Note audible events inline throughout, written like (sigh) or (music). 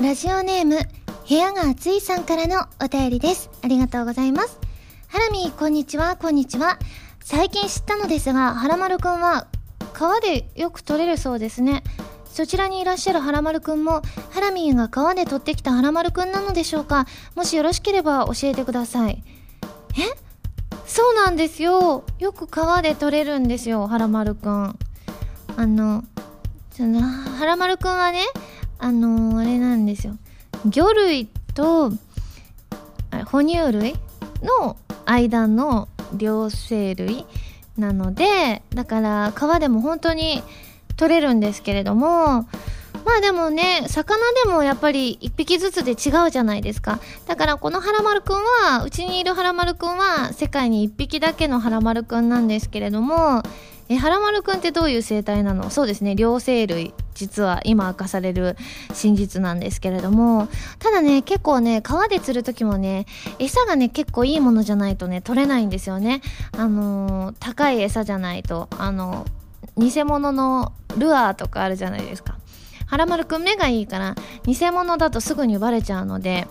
ラジオネーム、部屋が暑いさんからのお便りです。ありがとうございます。ハラミー、こんにちは、こんにちは。最近知ったのですが、はらまるくんは、川でよく取れるそうですね。そちらにいらっしゃるはらまるくんも、ハラミーが川で取ってきたはらまるくんなのでしょうかもしよろしければ教えてください。え？そうなんですよ。よく川で取れるんですよ、はらまるくん。あの、その、はらまるくんはね、あのあれなんですよ。魚類と、哺乳類の間の両生類なので、だから川でも本当に取れるんですけれども、まあでもね、魚でもやっぱり一匹ずつで違うじゃないですか。だからこのハラマルくんは、うちにいるハラマルくんは世界に一匹だけのハラマルくんなんですけれども、え、ハラマルくんってどういう生態なの？そうですね、両生類。実は今明かされる真実なんですけれども、ただね、結構ね、川で釣る時もね、餌がね、結構いいものじゃないとね、取れないんですよね。あのー高い餌じゃないと、あの偽物のルアーとかあるじゃないですか。はらまるくん目がいいから、偽物だとすぐにバレちゃうので、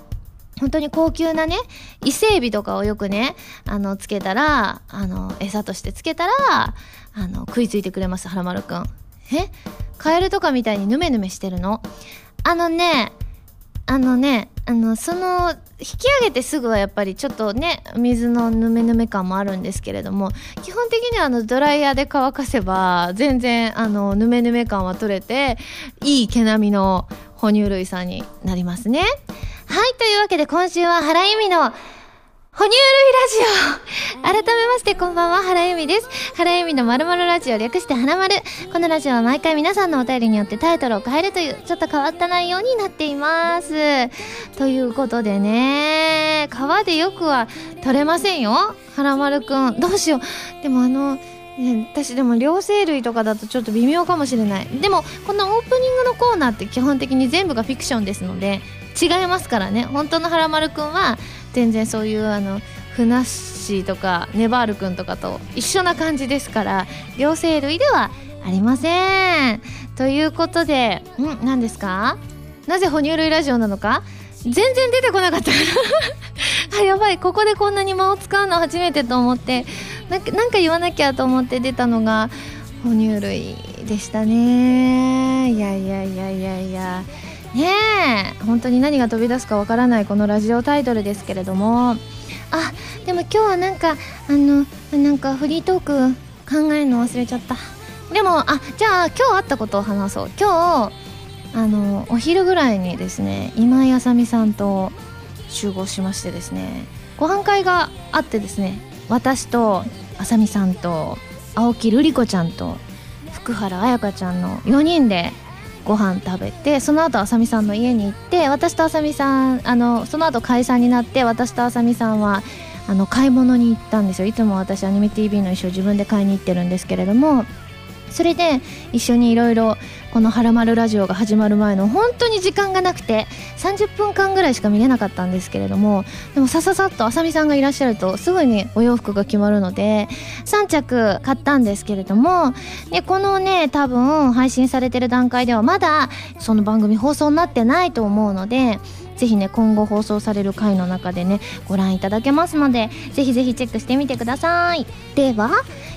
本当に高級なね、伊勢海老とかをよくね、あの、つけたら、あの、餌としてつけたら、あの、食いついてくれます、はらまるくん。え？カエルとかみたいにヌメヌメしてるの？あのね、あのね、あの、その、引き上げてすぐはやっぱりちょっとね、水のヌメヌメ感もあるんですけれども、基本的にはあの、ドライヤーで乾かせば、全然あの、ヌメヌメ感は取れて、いい毛並みの哺乳類さんになりますね。はい、というわけで今週は原由美の、哺乳類ラジオ改めましてこんばんは、原由美です。原由美のまるまるラジオ略して花丸。このラジオは毎回皆さんのお便りによってタイトルを変えるという、ちょっと変わった内容になっています。ということでね、川でよくは取れませんよ。原丸くん。どうしよう。でもあの、ね、私でも両生類とかだとちょっと微妙かもしれない。でも、このオープニングのコーナーって基本的に全部がフィクションですので、違いますからね。本当の原丸くんは、全然そういうあのふなっしーとかネバールくんとかと一緒な感じですから両生類ではありません。ということでん何ですか？なぜ哺乳類ラジオなのか全然出てこなかった。あやばいここでこんなに間を使うの初めてと思って。なんかなんか言わなきゃと思って出たのが哺乳類でしたね。いやいやいやいやいや。ねえ。本当に何が飛び出すかわからないこのラジオタイトルですけれども。あでも今日はなんかあのなんかフリートーク考えるの忘れちゃった。でもあじゃあ今日あったことを話そう。今日あのお昼ぐらいにですね今井あさみさんと集合しましてですねご飯会があってですね私とあさみさんと青木瑠璃子ちゃんと福原彩香ちゃんの4人でご飯食べてその後あさみさんの家に行って私とあさみさんあのその後解散になって私とあさみさんはあの買い物に行ったんですよ。いつも私アニメ TV の衣装自分で買いに行ってるんですけれどもそれで一緒にいろいろこの「はらまるラジオ」が始まる前の本当に時間がなくて30分間ぐらいしか見れなかったんですけれどもでもさささっとあさみさんがいらっしゃるとすぐにお洋服が決まるので3着買ったんですけれどもでこのね多分配信されてる段階ではまだその番組放送になってないと思うのでぜひね今後放送される回の中でねご覧いただけますのでぜひぜひチェックしてみてください。では、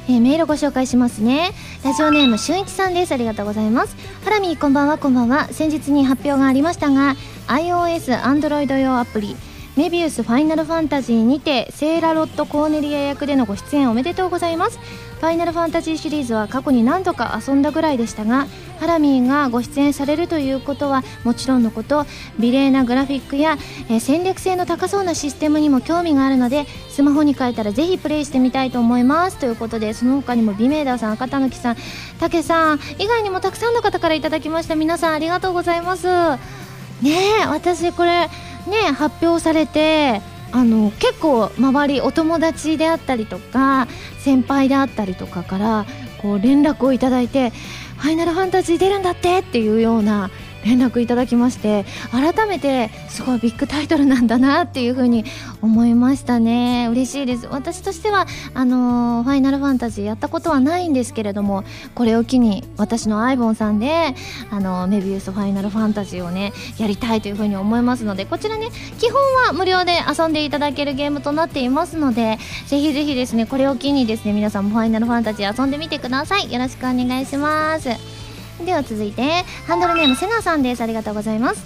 えーメールご紹介しますね。ラジオネームしゅんいちさんです。ありがとうございます。ハラミーこんばんはこんばんは。先日に発表がありましたが iOS、Android 用アプリメビウスファイナルファンタジーにてセーラロット・コーネリア役でのご出演おめでとうございます。ファイナルファンタジーシリーズは過去に何度か遊んだぐらいでしたがハラミーがご出演されるということはもちろんのこと美麗なグラフィックや、えー戦略性の高そうなシステムにも興味があるのでスマホに変えたらぜひプレイしてみたいと思います。ということでその他にも美メーダーさん赤たぬきさんたけさん以外にもたくさんの方からいただきました。皆さんありがとうございます。ねえ私これね発表されてあの結構周りお友達であったりとか先輩であったりとかからこう連絡をいただいて「ファイナルファンタジー出るんだって」っていうような連絡いただきまして改めてすごいビッグタイトルなんだなっていうふうに思いましたね。嬉しいです。私としてはあのー、ファイナルファンタジーやったことはないんですけれどもこれを機に私のアイボンさんであのー、メビウスファイナルファンタジーをねやりたいというふうに思いますのでこちらね基本は無料で遊んでいただけるゲームとなっていますのでぜひぜひですねこれを機にですね皆さんもファイナルファンタジー遊んでみてください。よろしくお願いします。では続いてハンドルネームセナさんです。ありがとうございます。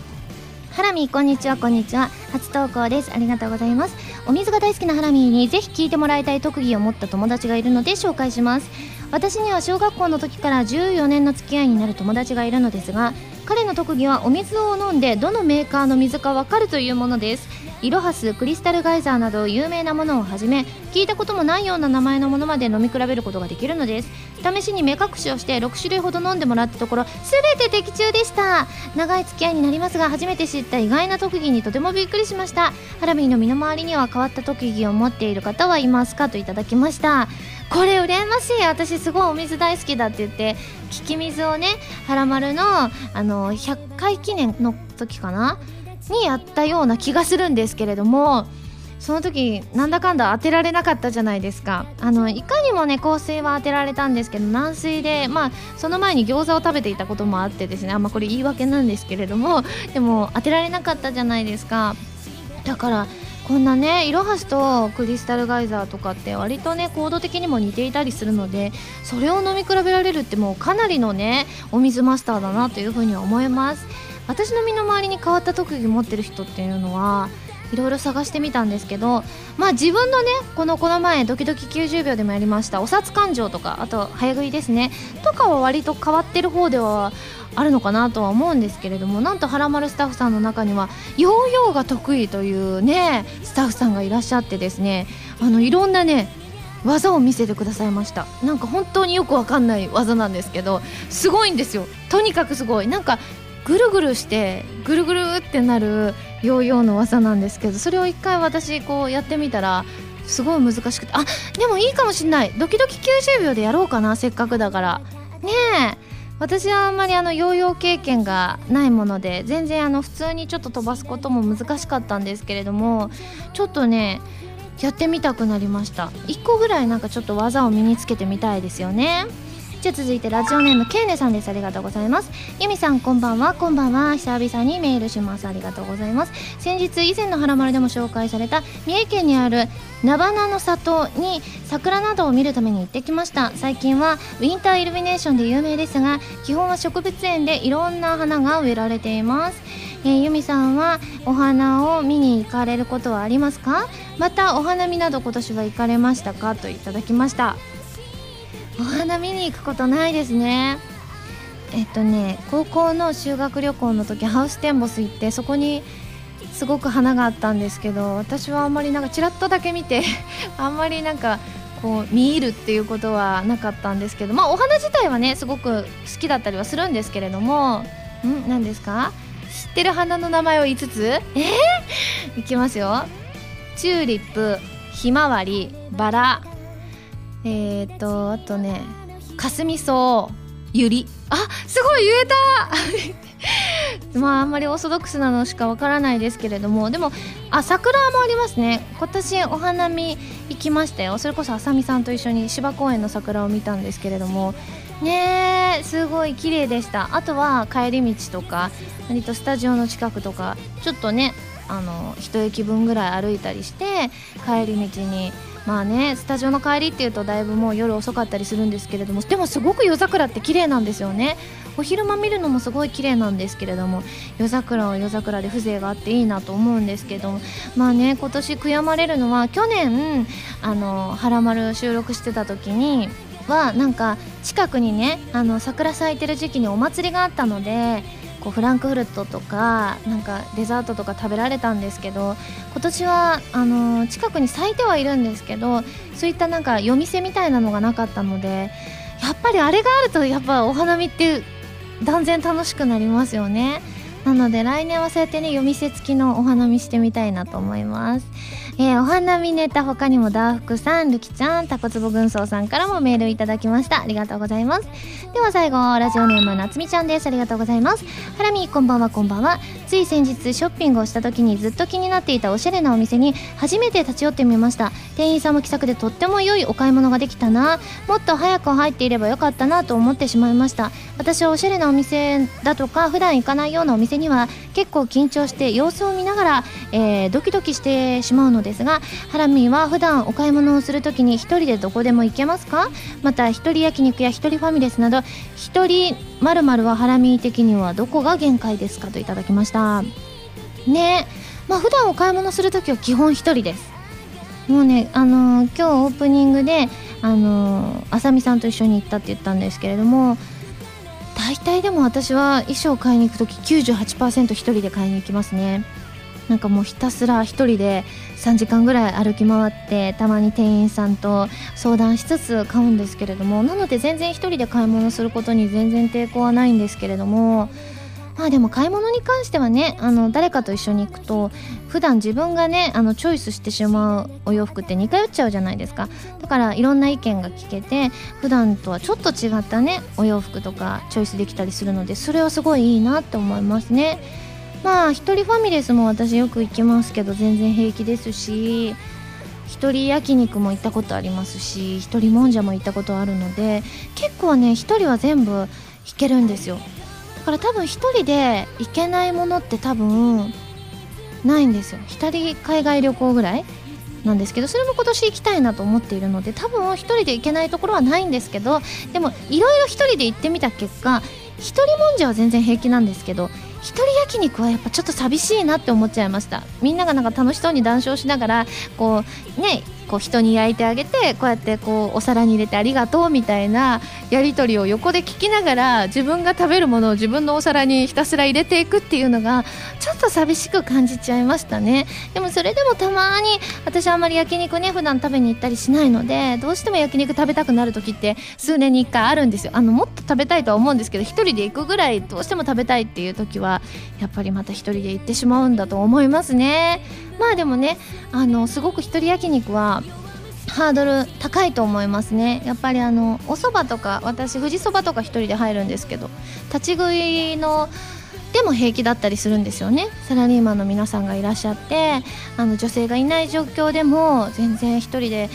ハラミこんにちは。こんにちは。初投稿です。ありがとうございます。お水が大好きなハラミーにぜひ聞いてもらいたい特技を持った友達がいるので紹介します。私には小学校の時から14年の付き合いになる友達がいるのですが彼の特技はお水を飲んでどのメーカーの水かわかるというものです。イロハスクリスタルガイザーなど有名なものをはじめ聞いたこともないような名前のものまで飲み比べることができるのです。試しに目隠しをして6種類ほど飲んでもらったところ全て的中でした。長い付き合いになりますが初めて知った意外な特技にとてもびっくりしました。ハラミーの身の回りには変わった特技を持っている方はいますかといただきました。これ羨ましい。私すごいお水大好きだって言って聞き水をねはらまるのあの100回記念の時かな？にやったような気がするんですけれどもその時なんだかんだ当てられなかったじゃないですか。あのいかにもね香水は当てられたんですけど軟水でまあその前に餃子を食べていたこともあってですねあんまこれ言い訳なんですけれどもでも当てられなかったじゃないですか。だからこんなねイロハスとクリスタルガイザーとかって割とね行動的にも似ていたりするのでそれを飲み比べられるってもうかなりのねお水マスターだなというふうには思います。私の身の回りに変わった特技持ってる人っていうのはいろいろ探してみたんですけどまあ自分のねこのこの前ドキドキ90秒でもやりましたお札勘定とかあと早食いですねとかは割と変わってる方ではあるのかなとは思うんですけれどもなんとはらまるスタッフさんの中にはヨーヨーが得意というねスタッフさんがいらっしゃってですねあのいろんなね技を見せてくださいました。なんか本当によくわかんない技なんですけどすごいんですよ。とにかくすごい。なんかぐるぐるしてぐるぐるってなるヨーヨーの技なんですけどそれを一回私こうやってみたらすごい難しくてあでもいいかもしんない。ドキドキ90秒でやろうかなせっかくだから。ねえ。私はあんまりあのヨーヨー経験がないもので全然あの普通にちょっと飛ばすことも難しかったんですけれどもちょっとねやってみたくなりました。1個ぐらいなんかちょっと技を身につけてみたいですよね。じゃあ続いてラジオネームケーネさんです。ありがとうございます。ゆみさんこんばんは。こんばんは。久々にメールします。ありがとうございます。先日以前の「はらまる」でも紹介された三重県にある菜花の里に桜などを見るために行ってきました。最近はウィンターイルミネーションで有名ですが基本は植物園でいろんな花が植えられています。えー、由美さんはお花を見に行かれることはありますか？またお花見など今年は行かれましたか？といただきました。お花見に行くことないですね。えっとね高校の修学旅行の時ハウステンボス行ってそこにすごく花があったんですけど私はあんまりなんかちらっとだけ見て (laughs) あんまりなんかこう見入るっていうことはなかったんですけどまあお花自体はねすごく好きだったりはするんですけれどもん何ですか？知ってる花の名前を5つ？えー、(laughs) いきますよ。チューリップひまわりバラ。えっ、ー、とあとねかすみそうゆりあすごい言えた。(laughs) まああんまりオーソドックスなのしかわからないですけれども。でもあ桜もありますね。今年お花見行きましたよ。それこそあさみさんと一緒に芝公園の桜を見たんですけれども。ねすごい綺麗でした。あとは帰り道とか割とスタジオの近くとかちょっとねあの一駅分ぐらい歩いたりして帰り道にまあねスタジオの帰りっていうとだいぶもう夜遅かったりするんですけれどもでもすごく夜桜って綺麗なんですよね。お昼間見るのもすごい綺麗なんですけれども夜桜は夜桜で風情があっていいなと思うんですけどまあね今年悔やまれるのは去年あの「はらまる」収録してた時にはなんか近くにねあの桜咲いてる時期にお祭りがあったのでこうフランクフルトとかなんかデザートとか食べられたんですけど今年はあの近くに咲いてはいるんですけどそういったなんか夜店みたいなのがなかったのでやっぱりあれがあるとやっぱお花見って断然楽しくなりますよね。なので来年はそうやってね夜店付きのお花見してみたいなと思います。えー、お花見ネタ他にもダーフクさん、ルキちゃん、タコツボ軍曹さんからもメールいただきました。ありがとうございます。では最後、ラジオネームなつみちゃんです。ありがとうございます。ハラミこんばんはこんばんは。つい先日ショッピングをした時にずっと気になっていたおしゃれなお店に初めて立ち寄ってみました。店員さんも気さくでとっても良いお買い物ができたな。もっと早く入っていればよかったなと思ってしまいました。私はおしゃれなお店だとか普段行かないようなお店には結構緊張して様子を見ながら、えー、ドキドキしてしまうのでですがハラミーは普段お買い物をするときに1人でどこでも行けますか？また1人焼肉や1人ファミレスなど1人まるはハラミー的にはどこが限界ですかといただきました。ねまあ普段お買い物するときは基本1人です。もうねあのー、今日オープニングであのー、あさみさんと一緒に行ったって言ったんですけれども大体でも私は衣装買いに行く時98%一人で買いに行きますね。なんかもうひたすら一人で3時間ぐらい歩き回ってたまに店員さんと相談しつつ買うんですけれどもなので全然一人で買い物することに全然抵抗はないんですけれどもまあでも買い物に関してはねあの誰かと一緒に行くと普段自分がねあのチョイスしてしまうお洋服って似通っちゃうじゃないですか。だからいろんな意見が聞けて普段とはちょっと違ったねお洋服とかチョイスできたりするのでそれはすごいいいなって思いますね。まあ一人ファミレスも私よく行きますけど全然平気ですし一人焼肉も行ったことありますし一人もんじゃも行ったことあるので結構ね一人は全部弾けるんですよ。だから多分1人で行けないものって多分ないんですよ。1人海外旅行ぐらいなんですけどそれも今年行きたいなと思っているので多分1人で行けないところはないんですけどでもいろいろ1人で行ってみた結果1人もんじゃは全然平気なんですけど一人焼肉はやっぱちょっと寂しいなって思っちゃいました。みんながなんか楽しそうに談笑しながらこうねこう人に焼いてあげてこうやってこうお皿に入れてありがとうみたいなやり取りを横で聞きながら自分が食べるものを自分のお皿にひたすら入れていくっていうのがちょっと寂しく感じちゃいましたね。でもそれでもたまに私あんまり焼肉ね普段食べに行ったりしないのでどうしても焼肉食べたくなる時って数年に1回あるんですよ。あのもっと食べたいとは思うんですけど1人で行くぐらいどうしても食べたいっていう時はやっぱりまた1人で行ってしまうんだと思いますね。まあでもねあのすごく一人焼肉はハードル高いと思いますね。やっぱりあのお蕎麦とか私富士そばとか1人で入るんですけど立ち食いのでも平気だったりするんですよね。サラリーマンの皆さんがいらっしゃってあの女性がいない状況でも全然1人で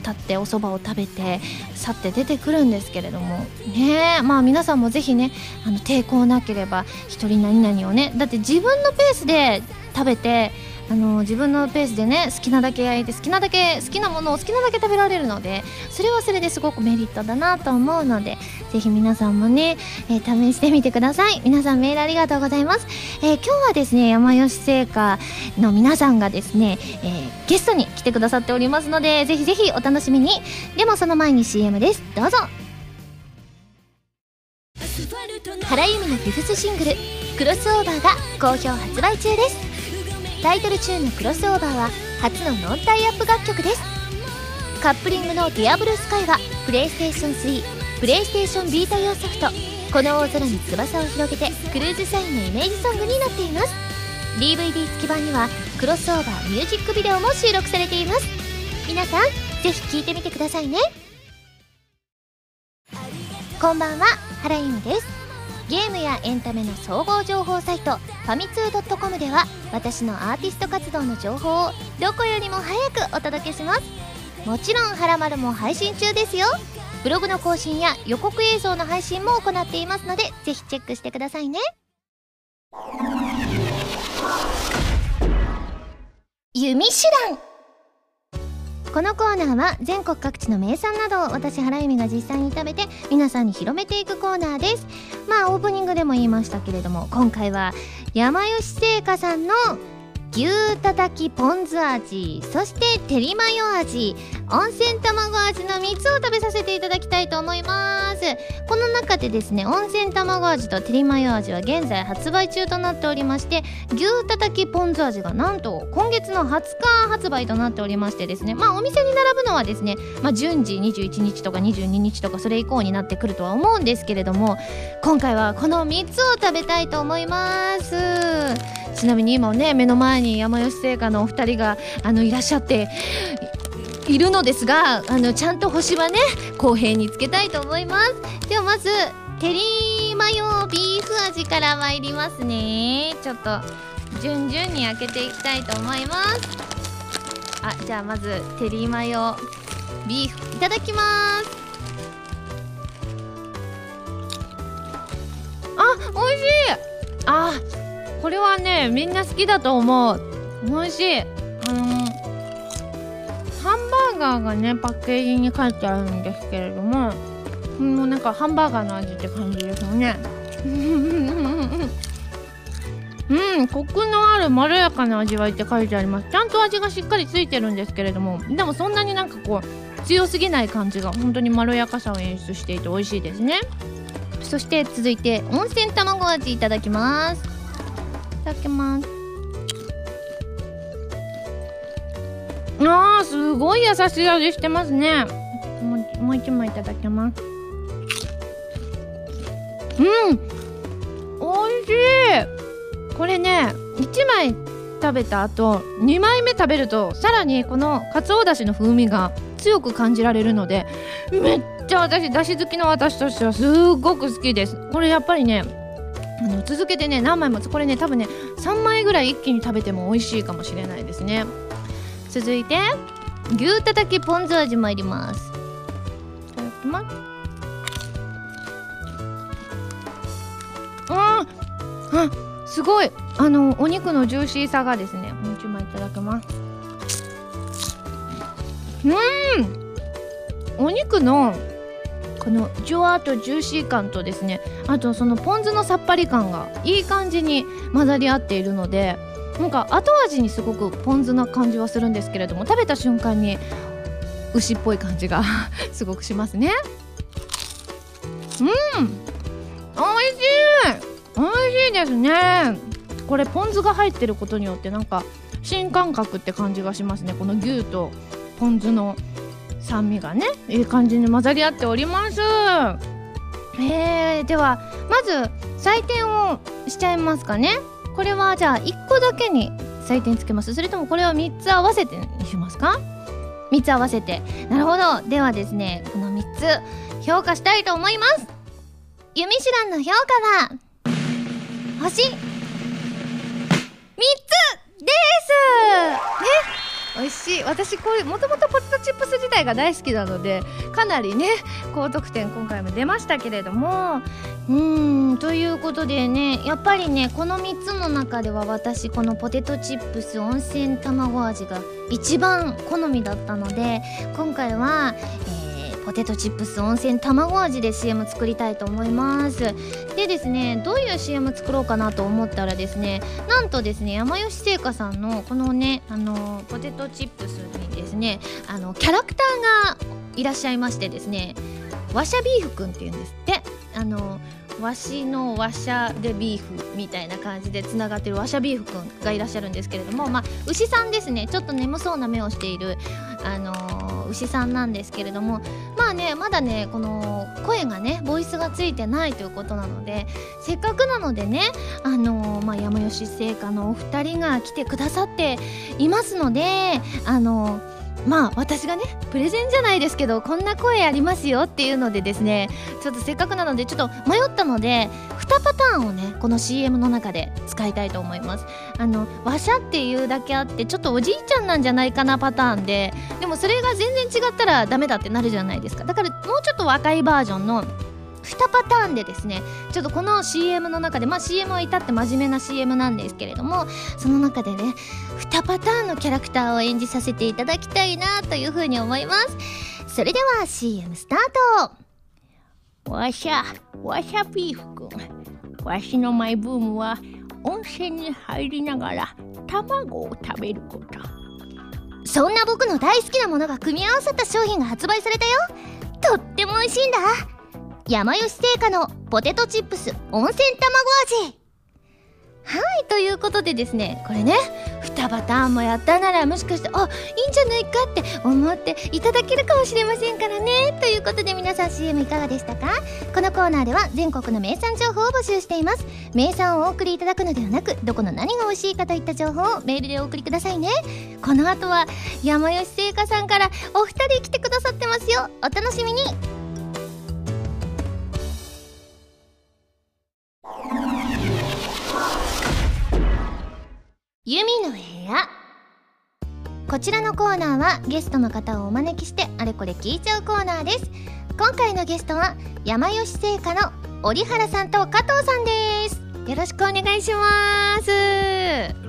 立ってお蕎麦を食べて去って出てくるんですけれども。ねまあ皆さんもぜひねあの抵抗なければ1人何々をね。だって自分のペースで食べてあの自分のペースでね好きなだけ焼いて好きなだけ好きなものを好きなだけ食べられるのでそれはそれですごくメリットだなと思うのでぜひ皆さんもね、えー、試してみてください。皆さんメールありがとうございます、えー、今日はですね山吉製菓の皆さんがですね、えー、ゲストに来てくださっておりますのでぜひぜひお楽しみに。でもその前に CM です。どうぞ。原由美のフィフスシングル「クロスオーバー」が好評発売中です。タイトルチューンのクロスオーバーは初のノンタイアップ楽曲です。カップリングの「ディアブルスカイはプレイステーション3プレイステーションビータ用ソフト「この大空に翼を広げて」クルーズサインのイメージソングになっています。DVD 付き版にはクロスオーバーミュージックビデオも収録されています。皆さんぜひ聴いてみてくださいね。こんばんは原由美です。ゲームやエンタメの総合情報サイトファミツー .com では私のアーティスト活動の情報をどこよりも早くお届けします。もちろん「はらまる」も配信中ですよ。ブログの更新や予告映像の配信も行っていますのでぜひチェックしてくださいね。弓手段。このコーナーは全国各地の名産などを私原由美が実際に食べて皆さんに広めていくコーナーです。まあオープニングでも言いましたけれども今回は山吉製菓さんの牛たたきポン酢味そしててりマヨ味温泉卵味の3つを食べさせていただきたいと思います。この中でですね温泉卵味とてりマヨ味は現在発売中となっておりまして牛たたきポン酢味がなんと今月の20日発売となっておりましてですねまあお店に並ぶのはですね、まあ、順次21日とか22日とかそれ以降になってくるとは思うんですけれども今回はこの3つを食べたいと思います。ちなみに今ね目の前に山吉製菓のお二人があのいらっしゃっているのですがあのちゃんと星はね公平につけたいと思います。ではまずテリーマヨビーフ味から参りますね。ちょっと順々に開けていきたいと思います。あじゃあまずテリーマヨビーフいただきます。あ美味しい。あこれはねみんな好きだと思う。美味しい。あのハンバーガーがねパッケージに書いてあるんですけれどももうなんかハンバーガーの味って感じですよね。(laughs) うんコクのあるまろやかな味わいって書いてあります。ちゃんと味がしっかりついてるんですけれどもでもそんなになんかこう強すぎない感じが本当にまろやかさを演出していて美味しいですね。そして続いて温泉卵味いただきます。ただきます。あーすごい優しい味してますね。もう一枚いただきます。うん。おいしい。これね1枚食べた後2枚目食べるとさらにこのかつおだしの風味が強く感じられるのでめっちゃ私だし好きの私としてはすごく好きです。これやっぱりねあの続けてね何枚もこれね多分ね3枚ぐらい一気に食べても美味しいかもしれないですね。続いて牛たたきポン酢味参ります。いただきます。ああすごい。あのお肉のジューシーさがですねもう一枚いただきます。うん。お肉のこのジュワーとジューシー感とですねあとそのポン酢のさっぱり感がいい感じに混ざり合っているのでなんか後味にすごくポン酢な感じはするんですけれども食べた瞬間に牛っぽい感じが (laughs) すごくしますね。うん！美味しい！美味しいですね！これポン酢が入ってることによってなんか新感覚って感じがしますね。この牛とポン酢の酸味がねいい感じに混ざり合っております。えー、ではまず採点をしちゃいますかね。これはじゃあ1個だけに採点つけます。それともこれは3つ合わせてにしますか？3つ合わせて。なるほど。ではですねこの3つ評価したいと思います。ユミシュランの評価は星3つです。ね美味しい。私これもともとポテトチップス自体が大好きなのでかなりね高得点今回も出ましたけれども。うーんということでねやっぱりねこの3つの中では私このポテトチップス温泉卵味が一番好みだったので今回は、えーポテトチップス温泉卵味で CM 作りたいと思います。でですねどういう CM 作ろうかなと思ったらですねなんとですね山吉製菓さんのこのねあのポテトチップスにですねあのキャラクターがいらっしゃいましてですねわしゃビーフくんっていうんですって。あのわしのわしゃでビーフみたいな感じでつながってるわしゃビーフくんがいらっしゃるんですけれどもまあ牛さんですね。ちょっと眠そうな目をしているあのー牛さんなんですけれどもまあねまだねこの声がねボイスがついてないということなのでせっかくなのでねあのー、まあ、山吉製菓のお二人が来てくださっていますのであのーまあ私がねプレゼンじゃないですけどこんな声ありますよっていうのでですねちょっとせっかくなのでちょっと迷ったので2パターンをねこの CM の中で使いたいと思います。あのわしゃっていうだけあってちょっとおじいちゃんなんじゃないかなパターンででもそれが全然違ったらダメだってなるじゃないですか。だからもうちょっと若いバージョンの2パターンでですねちょっとこの CM の中でまあ CM は至って真面目な CM なんですけれどもその中でね2パターンのキャラクターを演じさせていただきたいなというふうに思います。それでは CM スタート。わしゃわしゃビーフくん。わしのマイブームは温泉に入りながら卵を食べること。そんな僕の大好きなものが組み合わさった商品が発売されたよ。とっても美味しいんだ山吉製菓のポテトチップス温泉卵味。はいということでですねこれね2パターンもやったならもしかしてあいいんじゃないかって思っていただけるかもしれませんからね。ということで皆さん CM いかがでしたか？このコーナーでは全国の名産情報を募集しています。名産をお送りいただくのではなくどこの何が美味しいかといった情報をメールでお送りくださいね。この後は山吉製菓さんからお二人来てくださってますよ。お楽しみに。ユミの部屋。こちらのコーナーはゲストの方をお招きしてあれこれ聞いちゃうコーナーです。今回のゲストは山吉製菓の折原さんと加藤さんです。よろしくお願いします。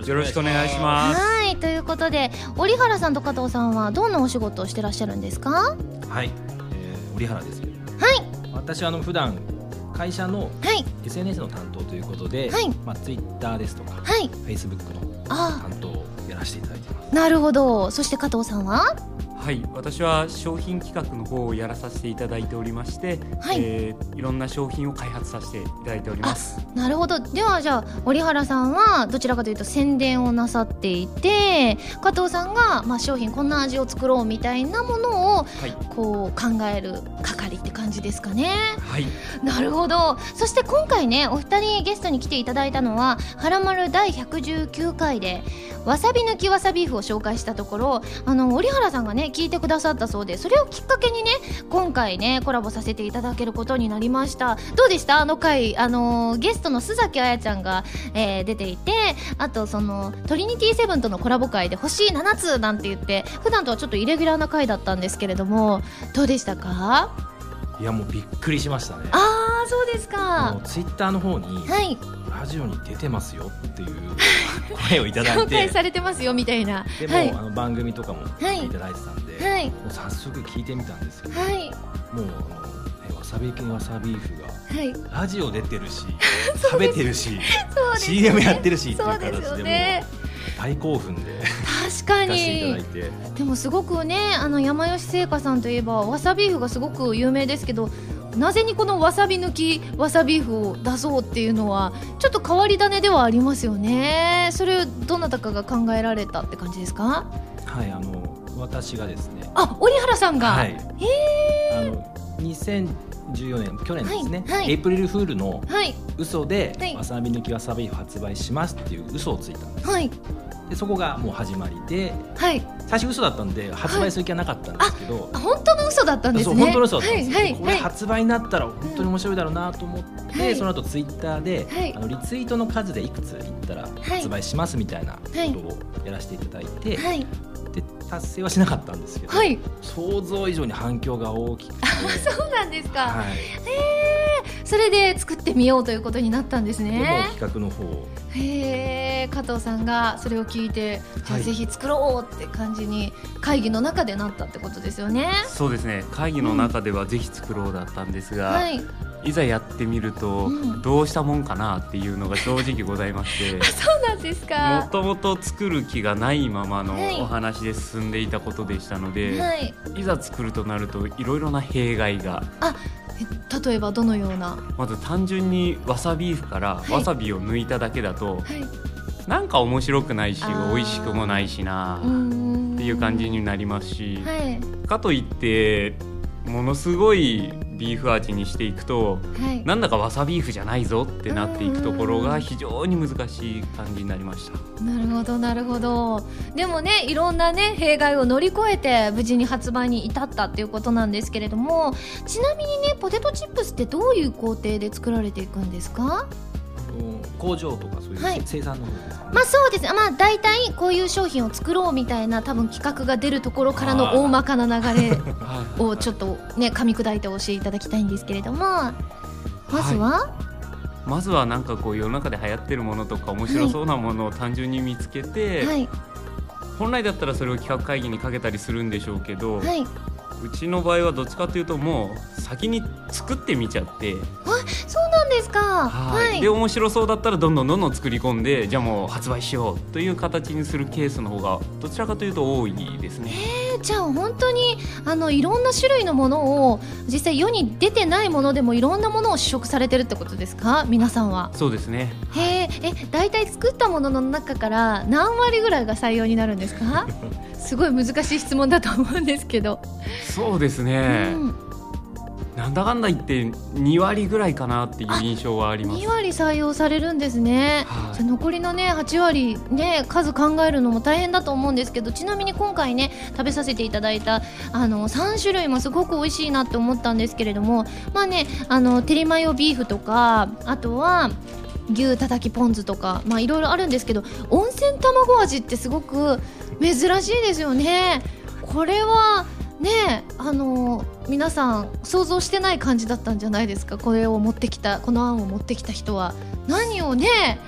よろしくお願いします。はい。ということで折原さんと加藤さんはどんなお仕事をしてらっしゃるんですか？ははい、えー、折原です。い。私はあの普段会社のはい。SNS の担当ということで、はい。まあツイッターですとか、はい。フェイスブックのあ担当をやらせていただいてます。あなるほど。そして加藤さんは？はい、私は商品企画の方をやらさせていただいておりまして、はい。えーいろんな商品を開発させていただいております。なるほど。ではじゃあ折原さんはどちらかというと宣伝をなさっていて加藤さんが、まあ、商品こんな味を作ろうみたいなものをはい、こう考える係って感じですかね。はい、なるほど。そして今回ねお二人ゲストに来ていただいたのは「はらまる第119回」でわさび抜きわさビーフを紹介したところあの折原さんがね聞いてくださったそうでそれをきっかけにね今回ねコラボさせていただけることになりました。どうでした？あの回あのゲストの須崎彩ちゃんが、えー出ていてあとそのトリニティセブンとのコラボ会で星7つなんて言って普段とはちょっとイレギュラーな回だったんですけれどもどうでしたか？いやもうびっくりしましたね。ああそうですあかのツイッターの方に、はいラジオに出てますよっていう (laughs) 声をいただい紹介て、されてますよみたいな。でも、はい。あの番組とかもはいいただいてたんで、はい。もう早速聞いてみたんですよ。はい。もうあの、ね、わさび系わさビーフがはい。ラジオ出てるし、(laughs) 食べてるし、CM やってるしっていう形でもうよね大興奮で確かに。て。でもすごくねあの山吉製菓さんといえばわさビーフがすごく有名ですけどなぜにこのわさび抜きわさビーフを出そうっていうのはちょっと変わり種ではありますよね。それどなたかが考えられたって感じですか？はい、あの私がですね、あ折原さんが、はい、あの2014年去年ですね、はいはい。エイプリルフールのはい。嘘で、はい。わさび抜きわさびを発売しますっていう嘘をついたんです。はい。でそこがもう始まりで、はい。最初嘘だったんで発売する気はなかったんですけど。あ本当の嘘だったんですね。そう本当の嘘だったんですよ、はいはいこれ発売になったら本当に面白いだろうなと思って、はい。その後ツイッターで、はい。あのリツイートの数でいくついったら発売しますみたいなことをやらせていただいて、はい。で達成はしなかったんですけど、はい。想像以上に反響が大きくて。そうなんですか、はい、それで作ってみようということになったんですでもね企画の方を。へえ加藤さんがそれを聞いてじゃあはいぜひ作ろうって感じに会議の中でなったってことですよね。そうですね。会議の中ではぜひ作ろうだったんですが、はいい、ざやってみると、うん。どうしたもんかなっていうのが正直ございまして。(laughs) そうなんですもかともと作る気がないままのはい。お話で進んでいたことでしたので、はい。い、ざ作るとなるといろいろな弊害が。え例えばどのような？まず単純にわさビーフからはい。わさびを抜いただけだと、はい。なんか面白くないし美味しくもないしなっていう感じになりますし、はい。かといってものすごいビーフ味にしていくとはい。なんだかわさビーフじゃないぞってなっていくところうんが非常に難しい感じになりました。なるほどなるほど。でもねいろんなね弊害を乗り越えて無事に発売に至ったっていうことなんですけれどもちなみにねポテトチップスってどういう工程で作られていくんですか？工場とかそういうはい。生産の方ですか？ね、まあそうです。ねまあ大体こういう商品を作ろうみたいな多分企画が出るところからの大まかな流れをちょっとね噛み砕いて教えていただきたいんですけれども。まずは、まずはなんかこう世の中で流行ってるものとか面白そうなものを単純に見つけて、はい。本来だったらそれを企画会議にかけたりするんでしょうけど、はいうちの場合はどっちかというともう先に作ってみちゃって。そうなんですか。はい。で面白そうだったらどんどんどんどん作り込んでじゃあもう発売しようという形にするケースの方がどちらかというと多いですね。えー、じゃあ本当にあのいろんな種類のものを実際世に出てないものでもいろんなものを試食されてるってことですか？皆さんは。そうですね。へええ大体作ったものの中から何割ぐらいが採用になるんですか？(laughs) すごい難しい質問だと思うんですけどそうですね、うん。なんだかんだ言って2割ぐらいかなっていう印象はあります。2割採用されるんですね、はい、じゃ残りのね8割ね数考えるのも大変だと思うんですけどちなみに今回ね食べさせていただいたあの3種類もすごく美味しいなって思ったんですけれどもまあねあのテリマヨビーフとかあとは牛たたきポン酢とかまあいろいろあるんですけど温泉卵味ってすごく珍しいですよね。これはねあの皆さん想像してない感じだったんじゃないですか？これを持ってきたこの案を持ってきた人は。何をね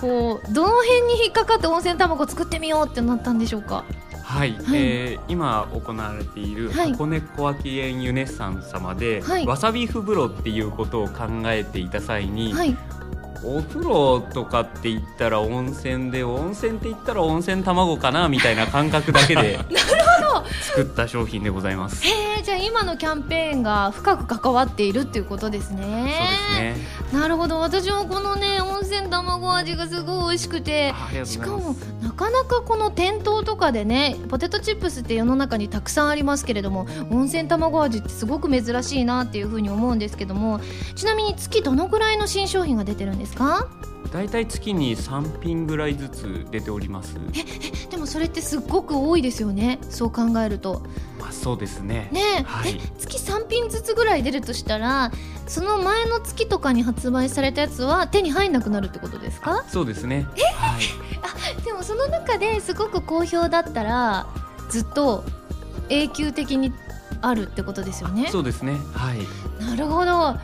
こうどの辺に引っかかって温泉卵作ってみようってなったんでしょうか？はい、はい、えー、今行われている箱根小涌園ユネッサン様で、はい、わさビーフ風呂っていうことを考えていた際に、はい、お風呂とかって言ったら温泉で温泉って言ったら温泉卵かなみたいな感覚だけで (laughs) 作った商品でございます。へえじゃあ今のキャンペーンが深く関わっているっていうことですね。そうですね。なるほど。私もこのね温泉卵味がすごい美味しくてしかもなかなかこの店頭とかでねポテトチップスって世の中にたくさんありますけれども温泉卵味ってすごく珍しいなっていうふうに思うんですけどもちなみに月どのぐらいの新商品が出てるんですか？大体月に3品ぐらいずつ出ております。えでもそれってすっごく多いですよね。そう考えると。まあそうですね。ね、はい、月3品ずつぐらい出るとしたらその前の月とかに発売されたやつは手に入んなくなるってことですか？そうですね。え、はい、あでもその中ですごく好評だったらずっと永久的にあるってことですよね。そうですね。はい。なるほど。へ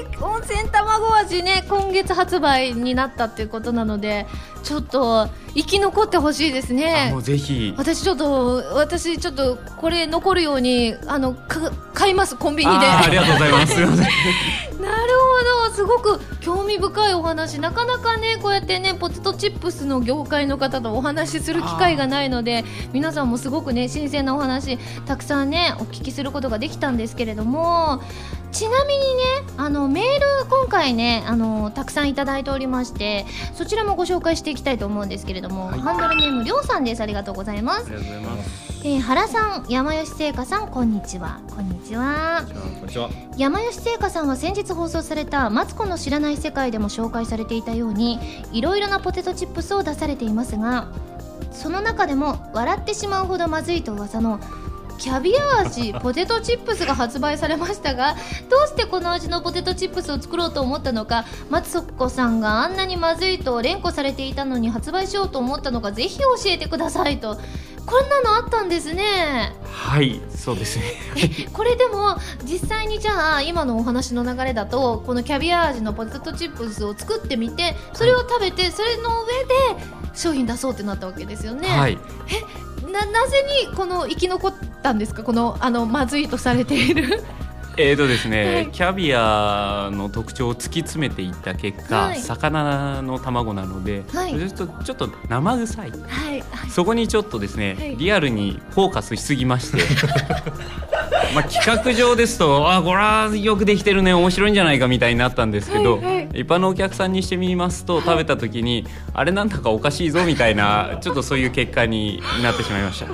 え温泉卵味ね今月発売になったっていうことなのでちょっと生き残ってほしいですね。もうぜひ。私ちょっと私ちょっとこれ残るようにあの買いますコンビニで。ありがとうございますなるほどすごく興味深いお話。なかなかねこうやってねポテトチップスの業界の方とお話しする機会がないので皆さんもすごくね新鮮なお話たくさんねお聞きすることができたんですけれどもちなみにねあのメール今回ねあのたくさんいただいておりましてそちらもご紹介していきたいと思うんですけれども、はい、ハンドルネームりょうさんです。ありがとうございます。ありがとうございます。えー、原さん山吉製菓さんこんにちは。こんにちは。こんにちは。山吉製菓さんは先日放送されたマツコの知らない世界でも紹介されていたようにいろいろなポテトチップスを出されていますがその中でも笑ってしまうほどまずいと噂のキャビア味ポテトチップスが発売されましたが (laughs) どうしてこの味のポテトチップスを作ろうと思ったのか松子さんがあんなにまずいと連呼されていたのに発売しようと思ったのかぜひ教えてくださいと。こんなのあったんですね。はいそうですね。(laughs) これでも実際にじゃあ今のお話の流れだとこのキャビア味のポテトチップスを作ってみてそれを食べてそれの上で商品出そうってなったわけですよね、はい、えななぜにこの生き残ったんですか？このあのまずいとされている。(laughs) えーとですね、はい、キャビアの特徴を突き詰めていった結果、はい、魚の卵なので、はい、ちょっと生臭い、はい。そこにちょっとですね、リアルにフォーカスしすぎまして。(laughs) まあ企画上ですとあこれはよくできてるね面白いんじゃないかみたいになったんですけど、はいはい、一般のお客さんにしてみますと食べた時に、あれなんだかおかしいぞみたいな (laughs) ちょっとそういう結果になってしまいました。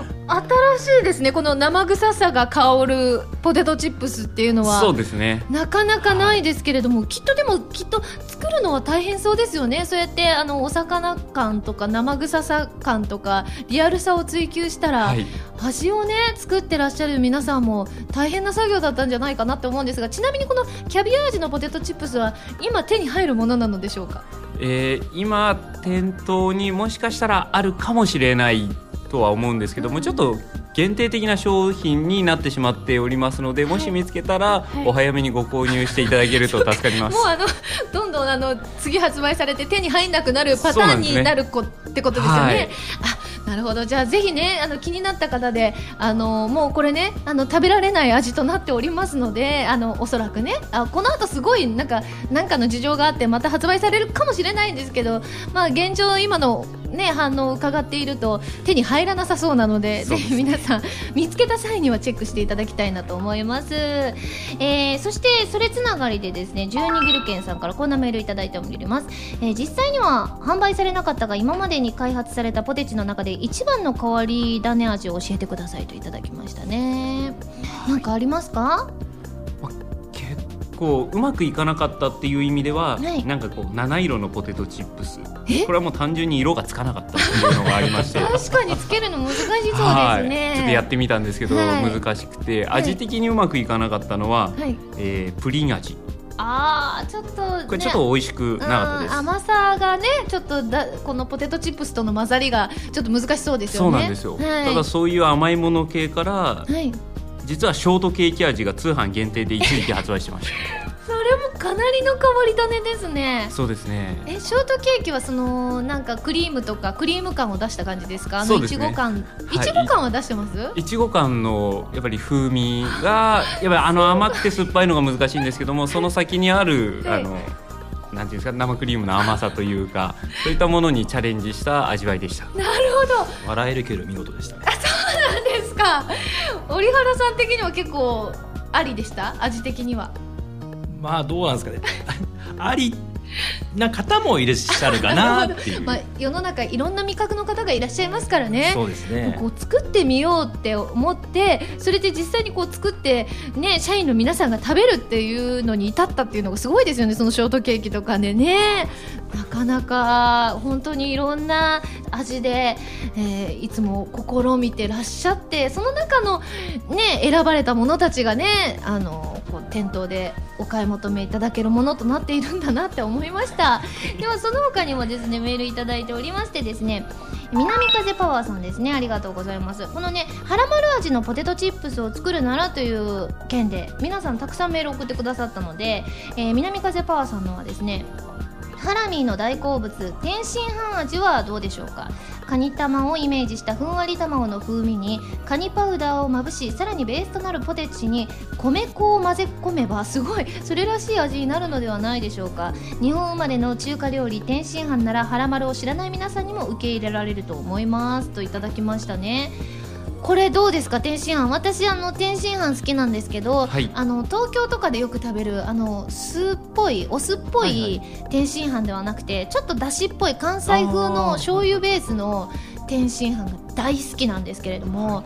新しいですねこの生臭さが香るポテトチップスっていうのはそうですね。なかなかないですけれども、はい、きっとでもきっと作るのは大変そうですよね。そうやってあのお魚感とか生臭さ感とかリアルさを追求したら、はい、味をね作ってらっしゃる皆さんも大変な作業だったんじゃないかなって思うんですがちなみにこのキャビア味のポテトチップスは今手に入るものなのでしょうか、えー、今店頭にもしかしたらあるかもしれないとは思うんですけども、ちょっと限定的な商品になってしまっておりますので、もし見つけたら、お早めにご購入していただけると助かります。もうあのどんどんあの次発売されて手に入らなくなるパターンになるこ、ね、ってことですよね。はい、あなるほどじゃあぜひねあの気になった方であのもうこれねあの食べられない味となっておりますのであのおそらくねあこの後すごいなんかなんかの事情があってまた発売されるかもしれないんですけどまあ現状今のね、反応を伺っていると手に入らなさそうなのでぜひ皆さん見つけた際にはチェックしていただきたいなと思います、えー、そしてそれつながりでですね12ギルケンさんからこんなメールいただいております、えー、実際には販売されなかったが今までに開発されたポテチの中で一番の変わり種味を教えてくださいといただきましたね。なんかありますか？構うまくいかなかったっていう意味では、はい、なんかこう七色のポテトチップス。これはもう単純に色がつかなかったっていうのがありまして。(laughs) 確かにつけるの難しそうですね。ちょっとやってみたんですけど、はい、難しくて。味的にうまくいかなかったのは、はい、えー、プリン味。あーちょっと、ね、これちょっと美味しくなかったです、甘さがねちょっとだこのポテトチップスとの混ざりがちょっと難しそうですよね。そうなんですよ、はい、ただそういう甘いもの系から、はい、実はショートケーキ味が通販限定で一時期発売してました。(laughs) それもかなりの変わり種ですね。そうですね。えショートケーキはそのなんかクリームとかクリーム感を出した感じですか？あのいちご感。い。ちご感は出してます？いちご感のやっぱり風味が (laughs) やっぱりあの甘くて酸っぱいのが難しいんですけどもその先にある、はい、あのなんていうんですか生クリームの甘さというかそういったものにチャレンジした味わいでした。なるほど。笑えるけど見事でした、あそうか折原さん的には結構ありでした？味的には。まあどうなんですかね。(laughs) ありな方もいらっしゃるかなっていう。(laughs) まあ、世の中いろんな味覚の方がいらっしゃいますからね。そうですね。こう作ってみようって思ってそれで実際にこう作って、ね、社員の皆さんが食べるっていうのに至ったっていうのがすごいですよね。そのショートケーキとかでねなかなか本当にいろんな味で、えー、いつも試みてらっしゃってその中の、ね、選ばれたものたちがねあのこう店頭でお買い求めいただけるものとなっているんだなって思いました。ではその他にもですねメールいただいておりましてですね南風パワーさんですね。ありがとうございます。このねはらまる味のポテトチップスを作るならという件で皆さんたくさんメール送ってくださったので、えー、南風パワーさんのはですねハラミの大好物天津飯味はどうでしょうか？カニ玉をイメージしたふんわり卵の風味にカニパウダーをまぶしさらにベースとなるポテチに米粉を混ぜ込めばすごいそれらしい味になるのではないでしょうか？日本生まれの中華料理天津飯ならはらまるを知らない皆さんにも受け入れられると思います。といただきましたね。これどうですか？天津飯。私あの天津飯好きなんですけど、はい、あの東京とかでよく食べるあの酢っぽいお酢っぽい天津飯ではなくて、はいはい、ちょっとだしっぽい関西風の醤油ベースの天津飯が大好きなんですけれども、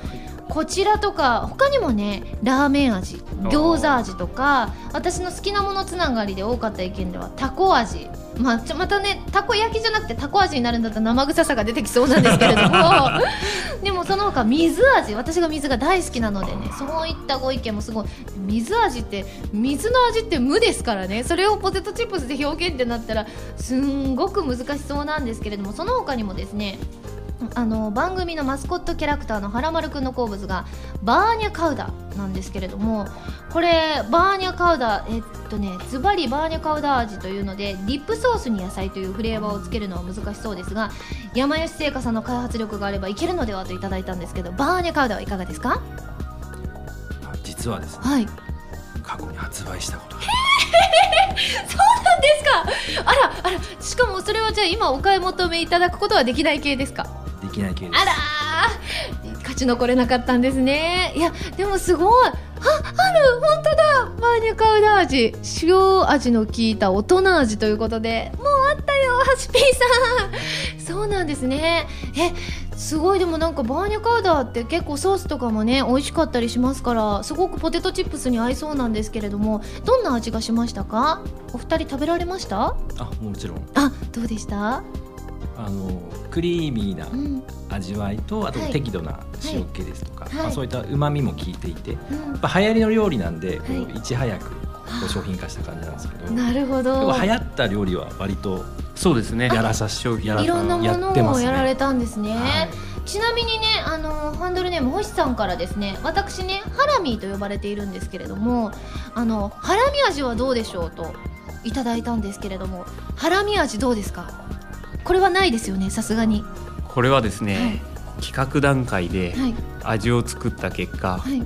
こちらとか他にもねラーメン味餃子味とか私の好きなものつながりで多かった意見ではたこ味。まあ、ちょまたねたこ焼きじゃなくてたこ味になるんだったら生臭さが出てきそうなんですけれども。(laughs) でもその他水味。私が水が大好きなのでねそういったご意見もすごい。水味って水の味って無ですからね。それをポテトチップスで表現ってなったらすんごく難しそうなんですけれどもその他にもですねあの番組のマスコットキャラクターのはらまるくんの好物がバーニャカウダなんですけれどもこれバーニャカウダえっとねズバリバーニャカウダ味というのでディップソースに野菜というフレーバーをつけるのは難しそうですが山吉製菓さんの開発力があればいけるのではといただいたんですけどバーニャカウダはいかがですか？実はですね、はい、過去に発売したことそうなんですか。あらあらしかもそれはじゃあ今お買い求めいただくことはできない系ですか？できない系です。あら勝ち残れなかったんですね。いやでもすごい。あある本当だ。バーニャカウダ味塩味の効いた大人味ということで。もうあったよハシピーさん。そうなんですね。えすごい。でもなんかバーニャカウダって結構ソースとかもね美味しかったりしますからすごくポテトチップスに合いそうなんですけれどもどんな味がしましたか？お二人食べられました？あもちろん。あどうでした？あのクリーミーな味わいと、うん、あと適度な塩気ですとか、はい、まあ、そういったうまみも効いていて、うん、やっぱ流行りの料理なんで、こうい。ち早くこう商品化した感じなんですけど。なるほど。流行った料理は割とそうですね。やらさ商品いろんなものをやられたんですね、はい。ちなみにねあのハンドルネーム星さんからですね私ねハラミーと呼ばれているんですけれどもあのハラミ味はどうでしょうといただいたんですけれどもハラミ味どうですか？これはないですよねさすがに。これはですね、企画段階で味を作った結果、はい、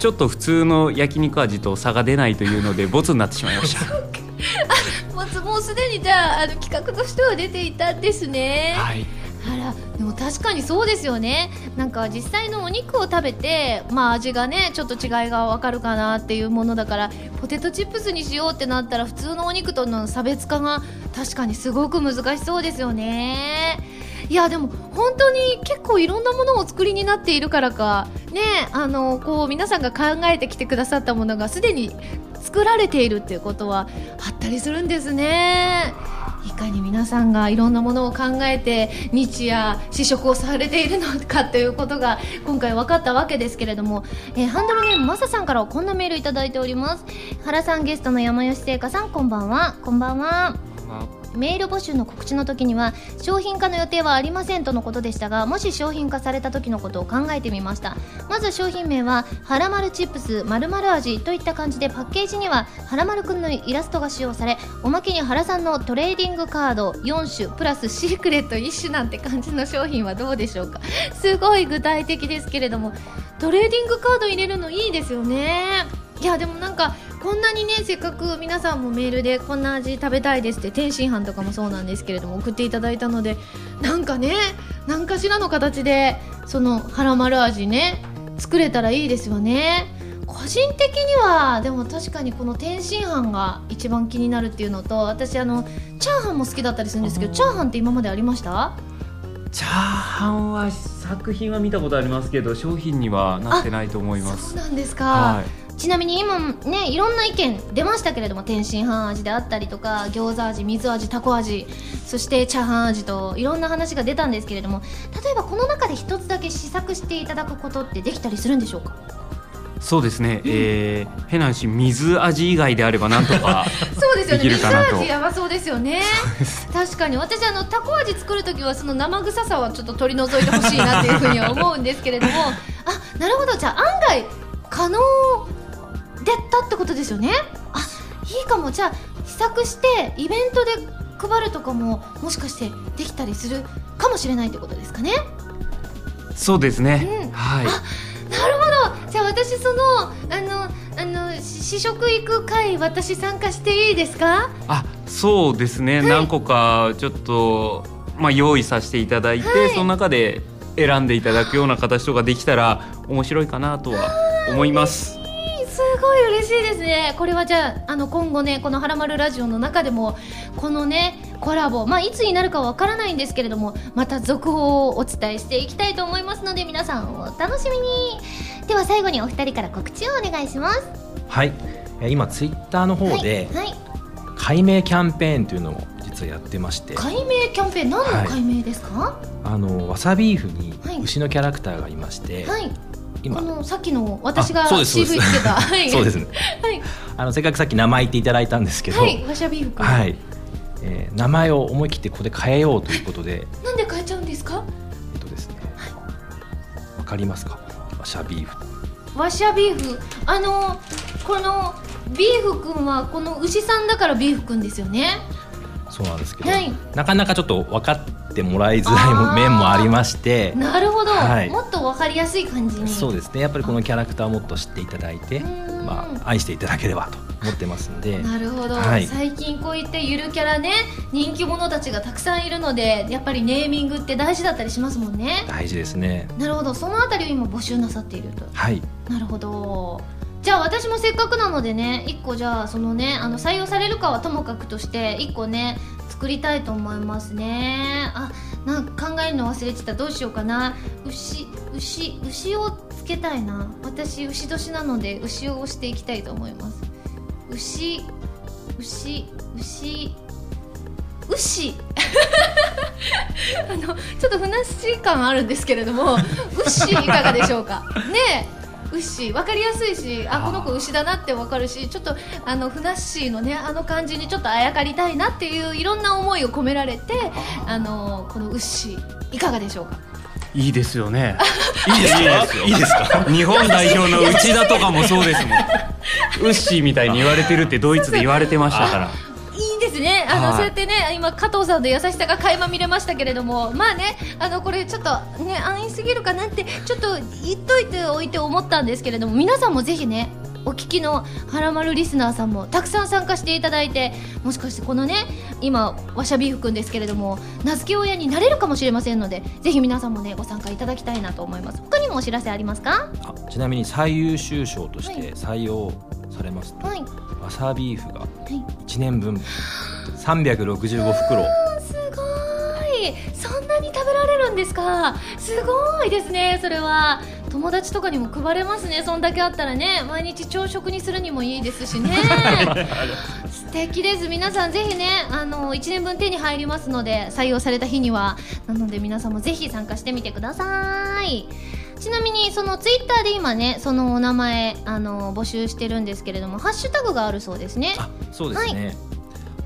ちょっと普通の焼肉味と差が出ないというのでボツになってしまいました。(laughs) (laughs) もうすでにじゃああの企画としては出ていたんですね。はい。あらでも確かにそうですよね。なんか実際のお肉を食べてまあ味がねちょっと違いがわかるかなっていうものだからポテトチップスにしようってなったら普通のお肉との差別化が確かにすごく難しそうですよね。いやでも本当に結構いろんなものをお作りになっているからかねあのこう皆さんが考えてきてくださったものがすでに作られているっていうことはあったりするんですね。いかに皆さんがいろんなものを考えて日夜試食をされているのかということが今回分かったわけですけれども、えー、ハンドルネームマサさんからこんなメールいただいております。原さんゲストの山吉製菓さんこんばんは。こんばんは。メール募集の告知の時には商品化の予定はありませんとのことでしたがもし商品化された時のことを考えてみました。まず商品名ははらまるチップスまる味といった感じでパッケージにははらまるくんのイラストが使用されおまけに原さんのトレーディングカード4種プラスシークレット1種なんて感じの商品はどうでしょうか。すごい具体的ですけれどもトレーディングカード入れるのいいですよね。いやでもなんかこんなにねせっかく皆さんもメールでこんな味食べたいですって天津飯とかもそうなんですけれども送っていただいたのでなんかね何かしらの形でそのはらまる味ね作れたらいいですよね。個人的にはでも確かにこの天津飯が一番気になるっていうのと私あのチャーハンも好きだったりするんですけどチャーハンって今までありました？チャーハンは作品は見たことありますけど商品にはなってないと思います。そうなんですか、はいちなみに今ねいろんな意見出ましたけれども天津飯味であったりとか餃子味水味たこ味そしてチャーハン味といろんな話が出たんですけれども例えばこの中で一つだけ試作していただくことってできたりするんでしょうか？そうですね、うん、えー、変な話水味以外であればなんとか (laughs) そうですよね。水味やばそうですよね。確かに。私あのたこ味作る時はその生臭さはちょっと取り除いてほしいなっていうふうには思うんですけれども。あなるほど。じゃあ案外可能でったってことですよね？あいいかも。じゃあ試作してイベントで配るとかももしかしてできたりするかもしれないってことですかね？そうですね、うん、はい。あなるほど。じゃあ私そのあのあの試食行く会私参加していいですか？あそうですね、はい、何個かちょっとまあ用意させていただいて、はい、その中で選んでいただくような形とかできたら面白いかなとは思います。すごい嬉しいですね。これはじゃああの今後ねこの「はらまるラジオ」の中でもこのねコラボまあいつになるかわからないんですけれどもまた続報をお伝えしていきたいと思いますので皆さんお楽しみに。では最後にお二人から告知をお願いします。はい。今ツイッターの方で、はい、はい、解明キャンペーンというのを実はやってまして。解明キャンペーン何の解明ですか、はい、あのわさビーフに牛のキャラクターがいまして、はい。今このさっきの私が CV つけた。(laughs) そうですね、はい、あのせっかくさっき名前言っていただいたんですけど、はい、わしゃビーフはい、えー、名前を思い切ってここで変えようということで。なんで変えちゃうんですか？えっとですね。わ、かりますか？わしゃビーフ。わしゃビーフ。あのこのビーフくんはこの牛さんだからビーフくんですよねそうなんですけど、はい、なかなかちょっと分かってもらいづらい面もありましてなるほど、はい、もっと分かりやすい感じに。そうですね。やっぱりこのキャラクターをもっと知っていただいて、まあ、愛していただければと思ってますんで。なるほど、はい、最近こういってゆるキャラね人気者たちがたくさんいるのでやっぱりネーミングって大事だったりしますもんね。大事ですね。なるほど。そのあたりを今募集なさっていると。はい。なるほどじゃあ私もせっかくなのでね1個じゃあそのねあの採用されるかはともかくとして1個ね作りたいと思いますね。あなんか考えるの忘れてた。どうしようかな。牛牛牛をつけたいな。私牛年なので牛を押していきたいと思います。牛牛牛牛。(laughs) あのちょっとふなっしー感あるんですけれども牛いかがでしょうか。ねえ。牛分かりやすいしあこの子牛だなって分かるしちょっとあのふなっしーのねあの感じにちょっとあやかりたいなっていういろんな思いを込められてあのこの牛いかがでしょうか？いいですよね。(laughs) いいですか。いいですか。日本代表の内田とかもそうですもん。ウッシーみたいに言われてるってドイツで言われてましたから。ですね。あの、はい、そうやってね今加藤さんの優しさが垣間見れましたけれどもまあねあのこれちょっとね安易すぎるかなってちょっと言っといておいて思ったんですけれども皆さんもぜひねお聞きのはらまるリスナーさんもたくさん参加していただいてもしかしてこのね今わしゃビーフくんですけれども名付け親になれるかもしれませんのでぜひ皆さんもねご参加いただきたいなと思います。他にもお知らせありますか？ちなみに最優秀賞として採用されますと、はい、わさビーフが1年分。365袋、すごい。そんなに食べられるんですか？すごいですねそれは。友達とかにも配れますねそんだけあったらね。毎日朝食にするにもいいですしね。(laughs) 素敵です。皆さんぜひねあの1年分手に入りますので採用された日には。なので皆さんもぜひ参加してみてくださいちなみにそのツイッターで今ねそのお名前あの募集してるんですけれどもハッシュタグがあるそうですね。そうですね、はい、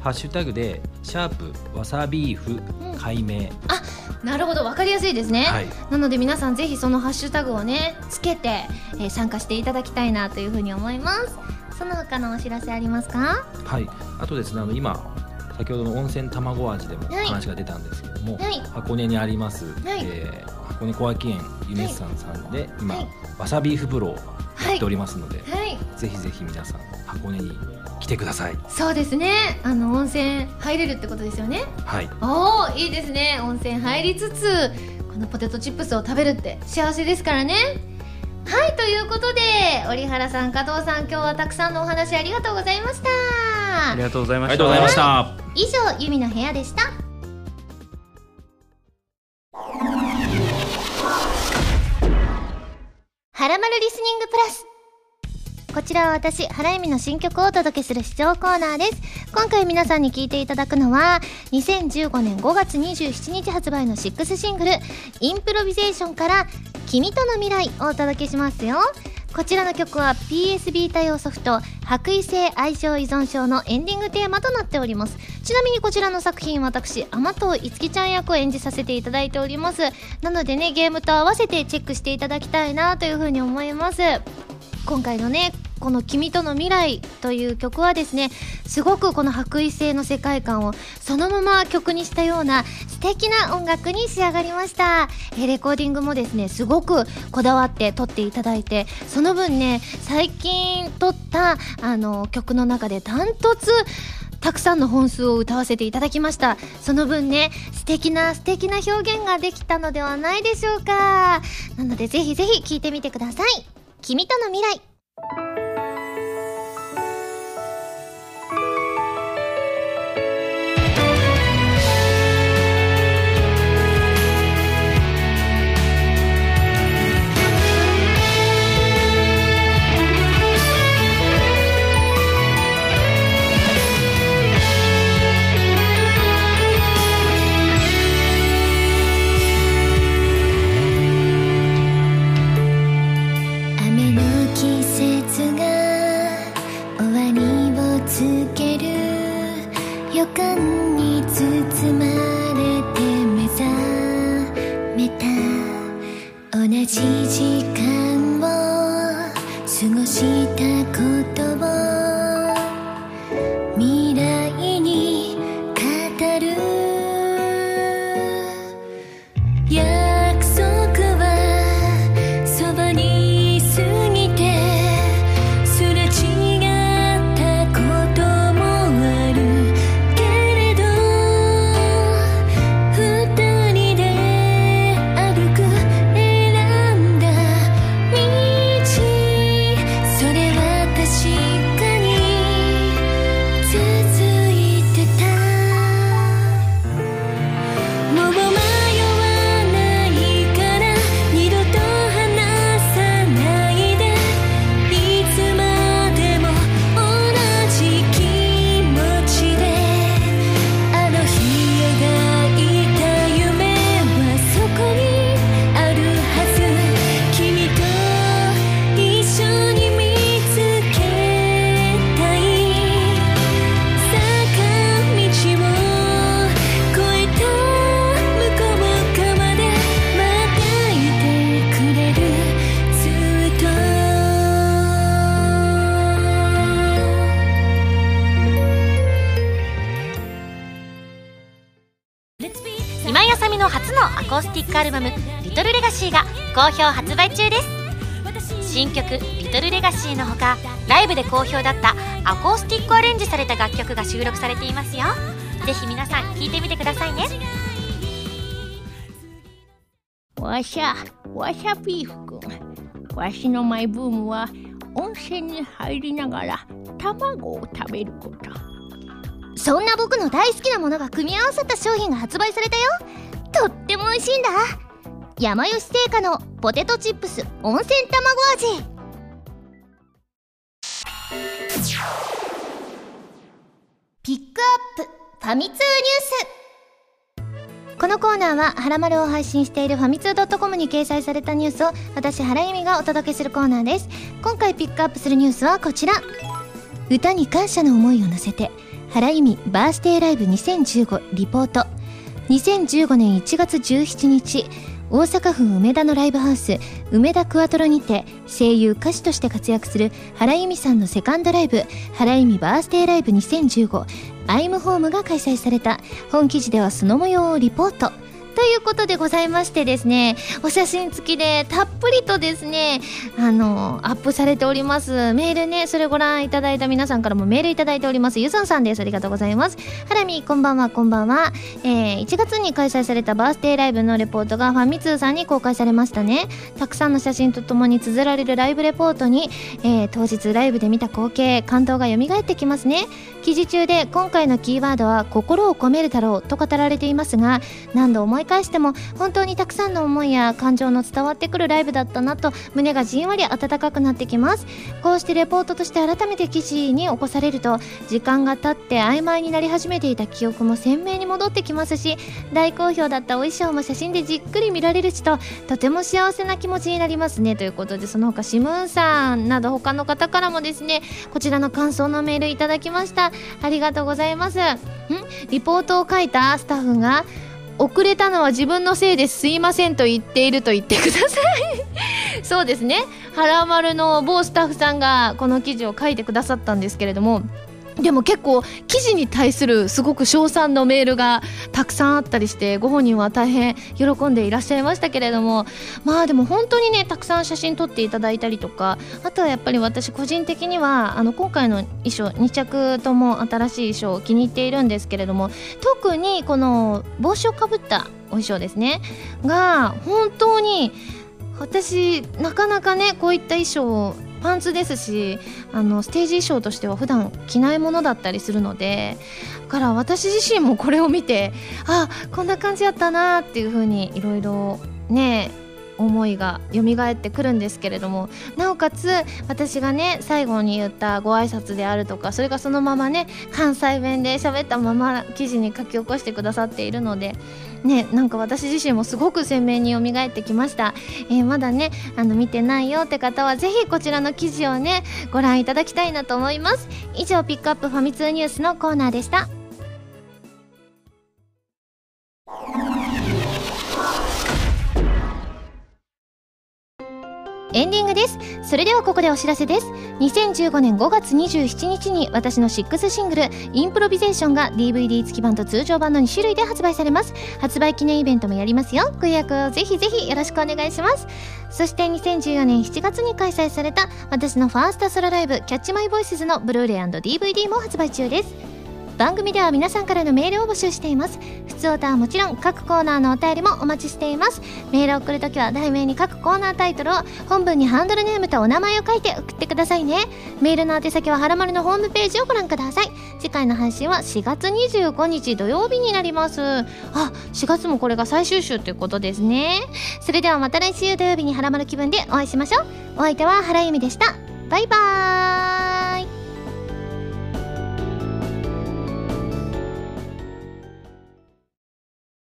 ハッシュタグでシャープわさビーフ解明、うん、あなるほど。分かりやすいですね、はい、なので皆さんぜひそのハッシュタグをねつけて、えー、参加していただきたいなというふうに思います。その他のお知らせありますか？はい。あとですねあの今先ほどの温泉卵味でも話が出たんですけども、はい、箱根にあります、はい、えー、箱根小涌園ユネッサンさんで今、はい、わさビーフ風呂をやっておりますので、はい、ぜひぜひ皆さん箱根に来てください。そうですね。あの温泉入れるってことですよね？はい。おおいいですね。温泉入りつつこのポテトチップスを食べるって幸せですからね。はいということで折原さん加藤さん今日はたくさんのお話ありがとうございました。ありがとうございました。以上由美の部屋でしたはらまるリスニングプラスこちらは私、原由美の新曲をお届けする視聴コーナーです。今回皆さんに聴いていただくのは、2015年5月27日発売の6シングル、インプロビゼーションから、君との未来をお届けしますよ。こちらの曲は PSB 対応ソフト白衣性愛情依存症のエンディングテーマとなっております。ちなみにこちらの作品私天藤いつきちゃん役を演じさせていただいております。なのでねゲームと合わせてチェックしていただきたいなというふうに思います。今回のねこの「君との未来」という曲はですねすごくこの白衣性の世界観をそのまま曲にしたような素敵な音楽に仕上がりました。えレコーディングもですねすごくこだわって撮っていただいてその分ね最近撮ったあの曲の中でダントツたくさんの本数を歌わせていただきました。その分ね素敵な素敵な表現ができたのではないでしょうか。なのでぜひぜひ聴いてみてください。君との未来。に包まれて目覚めた。同じ時間を過ごしたこと。今井麻美の初のアコースティックアルバム「リトルレガシーが好評発売中です。新曲「リトルレガシーのほかライブで好評だったアコースティックアレンジされた楽曲が収録されていますよ。ぜひ皆さん聴いてみてくださいね。わしゃわしゃビーフくんわしのマイブームは温泉に入りながら卵を食べること。そんな僕の大好きなものが組み合わさった商品が発売されたよ。とっても美味しいんだ。山吉製菓のポテトチップス温泉卵味。ピックアップファミ通ニュース。このコーナーは「はらまる」を配信しているファミツー .com に掲載されたニュースを私原由美がお届けするコーナーです。今回ピックアップするニュースはこちら。歌に感謝の思いを乗せて原由美バースデーライブ2015リポート。2015年1月17日大阪府梅田のライブハウス梅田クワトロにて声優歌手として活躍する原由美さんのセカンドライブ原由美バースデーライブ2015アイムホームが開催された。本記事ではその模様をリポート。ということでございましてですね、お写真付きでたっぷりとですね、あの、アップされております。メールね、それご覧いただいた皆さんからもメールいただいております。ゆずんさんです。ありがとうございます。ハラミ、こんばんは、こんばんは。えー、1月に開催されたバースデーライブのレポートがファミ通さんに公開されましたね。たくさんの写真とともに綴られるライブレポートに、えー、当日ライブで見た光景、感動が蘇ってきますね。記事中で今回のキーワードは心を込めるだろうと語られていますが、何度思い返しても本当にたくさんの思いや感情の伝わってくるライブだったなと胸がじんわり温かくなってきます。こうしてレポートとして改めて記事に起こされると時間が経って曖昧になり始めていた記憶も鮮明に戻ってきますし大好評だったお衣装も写真でじっくり見られるしととても幸せな気持ちになりますね。ということでその他シムーンさんなど他の方からもですねこちらの感想のメールいただきました。ありがとうございます。ん？リポートを書いたスタッフが遅れたのは自分のせいです。いませんと言っていると言ってください。そうですね。はらまるの某スタッフさんがこの記事を書いてくださったんですけれどもでも結構記事に対するすごく称賛のメールがたくさんあったりしてご本人は大変喜んでいらっしゃいましたけれどもまあでも本当にねたくさん写真撮っていただいたりとかあとはやっぱり私個人的にはあの今回の衣装2着とも新しい衣装を気に入っているんですけれども特にこの帽子をかぶったお衣装ですねが本当に私なかなかねこういった衣装をパンツですしあのステージ衣装としては普段着ないものだったりするのでだから私自身もこれを見てあこんな感じやったなっていうふうにいろいろね思いが蘇ってくるんですけれどもなおかつ私がね最後に言ったご挨拶であるとかそれがそのままね関西弁で喋ったまま記事に書き起こしてくださっているのでねなんか私自身もすごく鮮明に蘇ってきました、えー、まだねあの見てないよって方はぜひこちらの記事をねご覧いただきたいなと思います。以上ピックアップファミ通ニュースのコーナーでした。エンディングです。それではここでお知らせです。2015年5月27日に私の6シングル「インプロビゼーション」が DVD 付き版と通常版の2種類で発売されます。発売記念イベントもやりますよ。ご予約をぜひぜひよろしくお願いします。そして2014年7月に開催された私のファーストソロライブ「キャッチマイボイスズのブルーレイ &DVD も発売中です。番組では皆さんからのメールを募集しています。普通歌はもちろん各コーナーのお便りもお待ちしています。メールを送るときは題名に各コーナータイトルを本文にハンドルネームとお名前を書いて送ってくださいね。メールの宛先ははらまるのホームページをご覧ください。次回の配信は4月25日土曜日になります。あ4月もこれが最終週ということですね。それではまた来週土曜日にはらまる気分でお会いしましょう。お相手は原由美でした。バイバーイ。